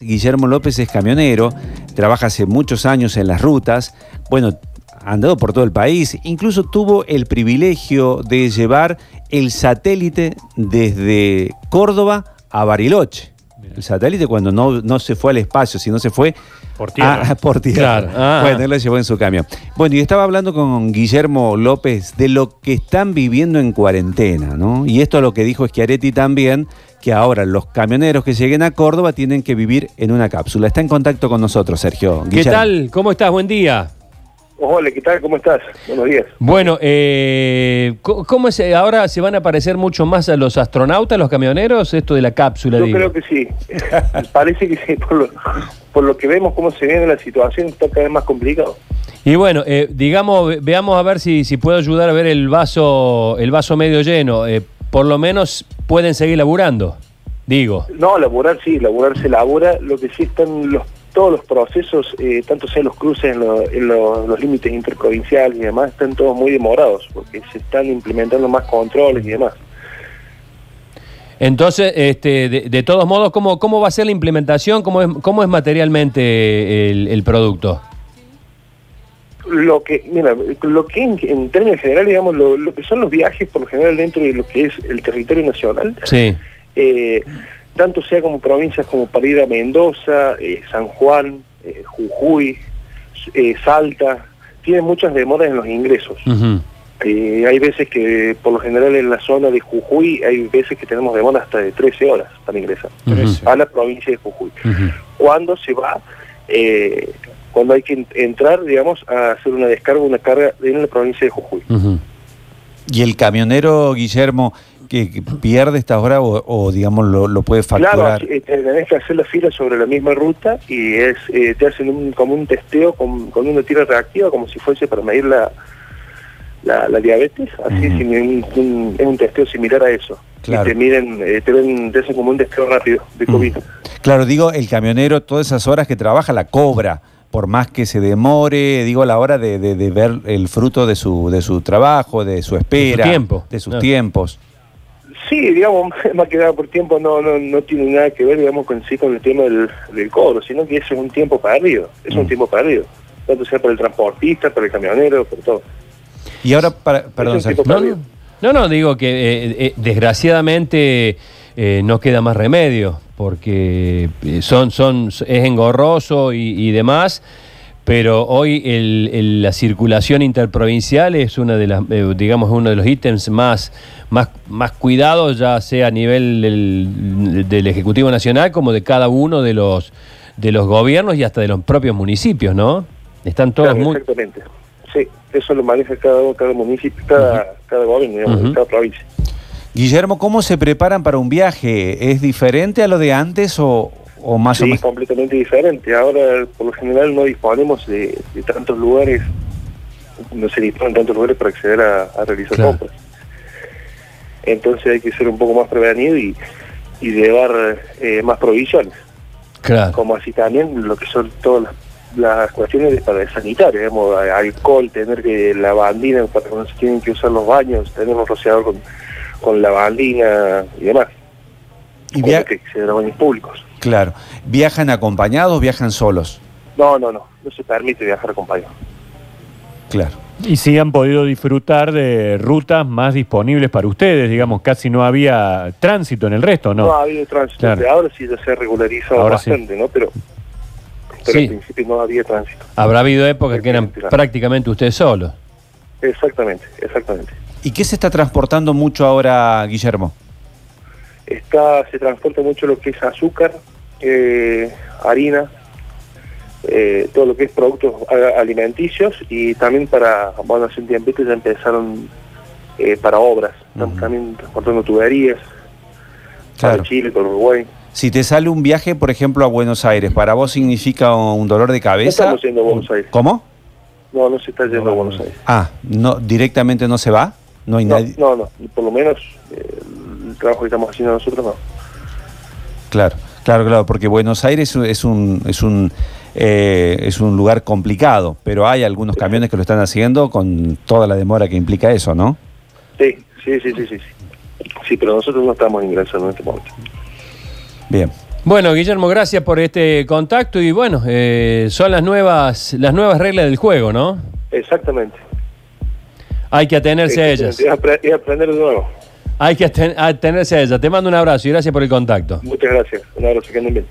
Guillermo López es camionero, trabaja hace muchos años en las rutas, bueno, ha andado por todo el país, incluso tuvo el privilegio de llevar el satélite desde Córdoba a Bariloche. El satélite cuando no, no se fue al espacio, sino se fue Por tierra. a- por tierra. Claro. Ah. Bueno, él lo llevó en su camión. Bueno, y estaba hablando con Guillermo López de lo que están viviendo en cuarentena, ¿no? Y esto lo que dijo Schiaretti también, que ahora los camioneros que lleguen a Córdoba tienen que vivir en una cápsula. Está en contacto con nosotros, Sergio. ¿Qué tal? ¿Cómo estás? Buen día. Hola, ¿qué tal? ¿Cómo estás? Buenos días. Bueno, eh, ¿cómo es? eh, ahora se van a parecer mucho más a los astronautas, los camioneros? Esto de la cápsula, Yo digo. creo que sí. Parece que sí, por lo, por lo que vemos cómo se viene la situación, está cada vez más complicado. Y bueno, eh, digamos, ve- veamos a ver si, si puedo ayudar a ver el vaso, el vaso medio lleno. Eh, por lo menos pueden seguir laburando, digo. No, laburar sí, laburar se labura. Lo que sí están los todos los procesos, eh, tanto sea los cruces en, lo- en lo- los límites interprovinciales y demás, están todos muy demorados porque se están implementando más controles y demás. Entonces, este, de, de todos modos, ¿cómo, ¿cómo va a ser la implementación? ¿Cómo es, cómo es materialmente el, el producto? Lo que, mira, lo que en, en términos generales, digamos, lo, lo que son los viajes por lo general dentro de lo que es el territorio nacional, Sí. eh, tanto sea como provincias como para ir a Mendoza, eh, San Juan, eh, Jujuy, eh, Salta, tienen muchas demoras en los ingresos. Hay veces que, por lo general en la zona de Jujuy, hay veces que tenemos demoras hasta de 13 horas para ingresar a la provincia de Jujuy. Ujú. Cuando se va, cuando hay que en- entrar, digamos, a hacer una descarga, una carga en la provincia de Jujuy. ¿Y el camionero, Guillermo, que, que pierde esta hora o, o, digamos, lo, lo puede Claro, facturar? eh, tenés que hacer la fila sobre la misma ruta y es eh, te hacen un, como un testeo con, con una tira reactiva, como si fuese para medir la, la, la diabetes, así sin un- un- es un testeo similar a eso. Claro. Y te miden, eh, te, ven, te hacen como un testeo rápido de. COVID. Claro, digo, el camionero, todas esas horas que trabaja, la cobra, por más que se demore, digo, a la hora de, de- de ver el fruto de su, de su trabajo, de su espera, tiempo. de sus tiempos. Sí, digamos, más que nada por tiempo no, no, no tiene nada que ver, digamos, con sí con el tema del, del cobro, sino que es un tiempo perdido, es Mm. un tiempo perdido, tanto sea para el transportista, para el camionero, por todo. Y ahora, para, perdón, No, no, no, digo que eh, eh, desgraciadamente eh, no queda más remedio, porque eh, son, son, es engorroso y, y demás, pero hoy el- el- la circulación interprovincial es una de las, eh, digamos, uno de los ítems más, más, más cuidados, ya sea a nivel del, del Ejecutivo Nacional como de cada uno de los, de los gobiernos y hasta de los propios municipios, ¿no? Están todos Claro, muy... Exactamente. Sí, eso lo maneja cada, cada municipio, cada, cada gobierno, digamos, cada provincia. Guillermo, ¿cómo se preparan para un viaje? ¿Es diferente a lo de antes o, o más o Sí, menos? completamente diferente. Ahora, por lo general, no disponemos de, de tantos lugares, no se disponen tantos lugares para acceder a, a realizar Claro. compras. Entonces hay que ser un poco más prevenido y, y llevar eh, más provisiones. Claro. como así también lo que son todas las, las cuestiones de, para el sanitario, digamos, alcohol, tener que lavandina para cuando se tienen que usar los baños, tener un rociador con, con lavandina y demás, Y via- que baños públicos. Claro. ¿Viajan acompañados viajan solos? No, no, no, no se permite viajar acompañado. Claro. Y sí han podido disfrutar de rutas más disponibles para ustedes, digamos, casi no había tránsito en el resto, No, ¿no? ha habido tránsito, Claro. ahora sí ya se ha regularizado Ahora sí. bastante, ¿no? Pero, pero Sí. al principio no había tránsito. Habrá habido épocas que eran Claro. prácticamente ustedes solos. Exactamente, exactamente. ¿Y qué se está transportando mucho ahora, Guillermo? Está, se transporta mucho lo que es azúcar, eh, harina, eh, todo lo que es productos alimenticios y también para, bueno, hace un tiempito ya empezaron eh, para obras, también transportando tuberías Claro. para Chile, para Uruguay. Si te sale un viaje, por ejemplo, a Buenos Aires, ¿para vos significa un dolor de No cabeza? estamos yendo a Buenos Aires. ¿Cómo? No, no se está yendo a Buenos Aires. Ah, no, directamente no se va. No hay No, nadie. no, no, por lo menos eh, trabajo que estamos haciendo nosotros no. Claro, claro, claro, porque Buenos Aires es un es un eh, es un lugar complicado, pero hay algunos camiones que lo están haciendo con toda la demora que implica eso, ¿no? Sí, sí, sí, sí, sí. Sí, Sí, pero nosotros no estamos ingresando en este momento. Bien. Bueno, Guillermo, gracias por este contacto y bueno, eh, son las nuevas, las nuevas reglas del juego, ¿no? Exactamente. Hay que atenerse a ellas. Y aprender de nuevo. Hay que aten- atenerse a ellas. Te mando un abrazo y gracias por el contacto. Muchas gracias. Un abrazo, que anden bien.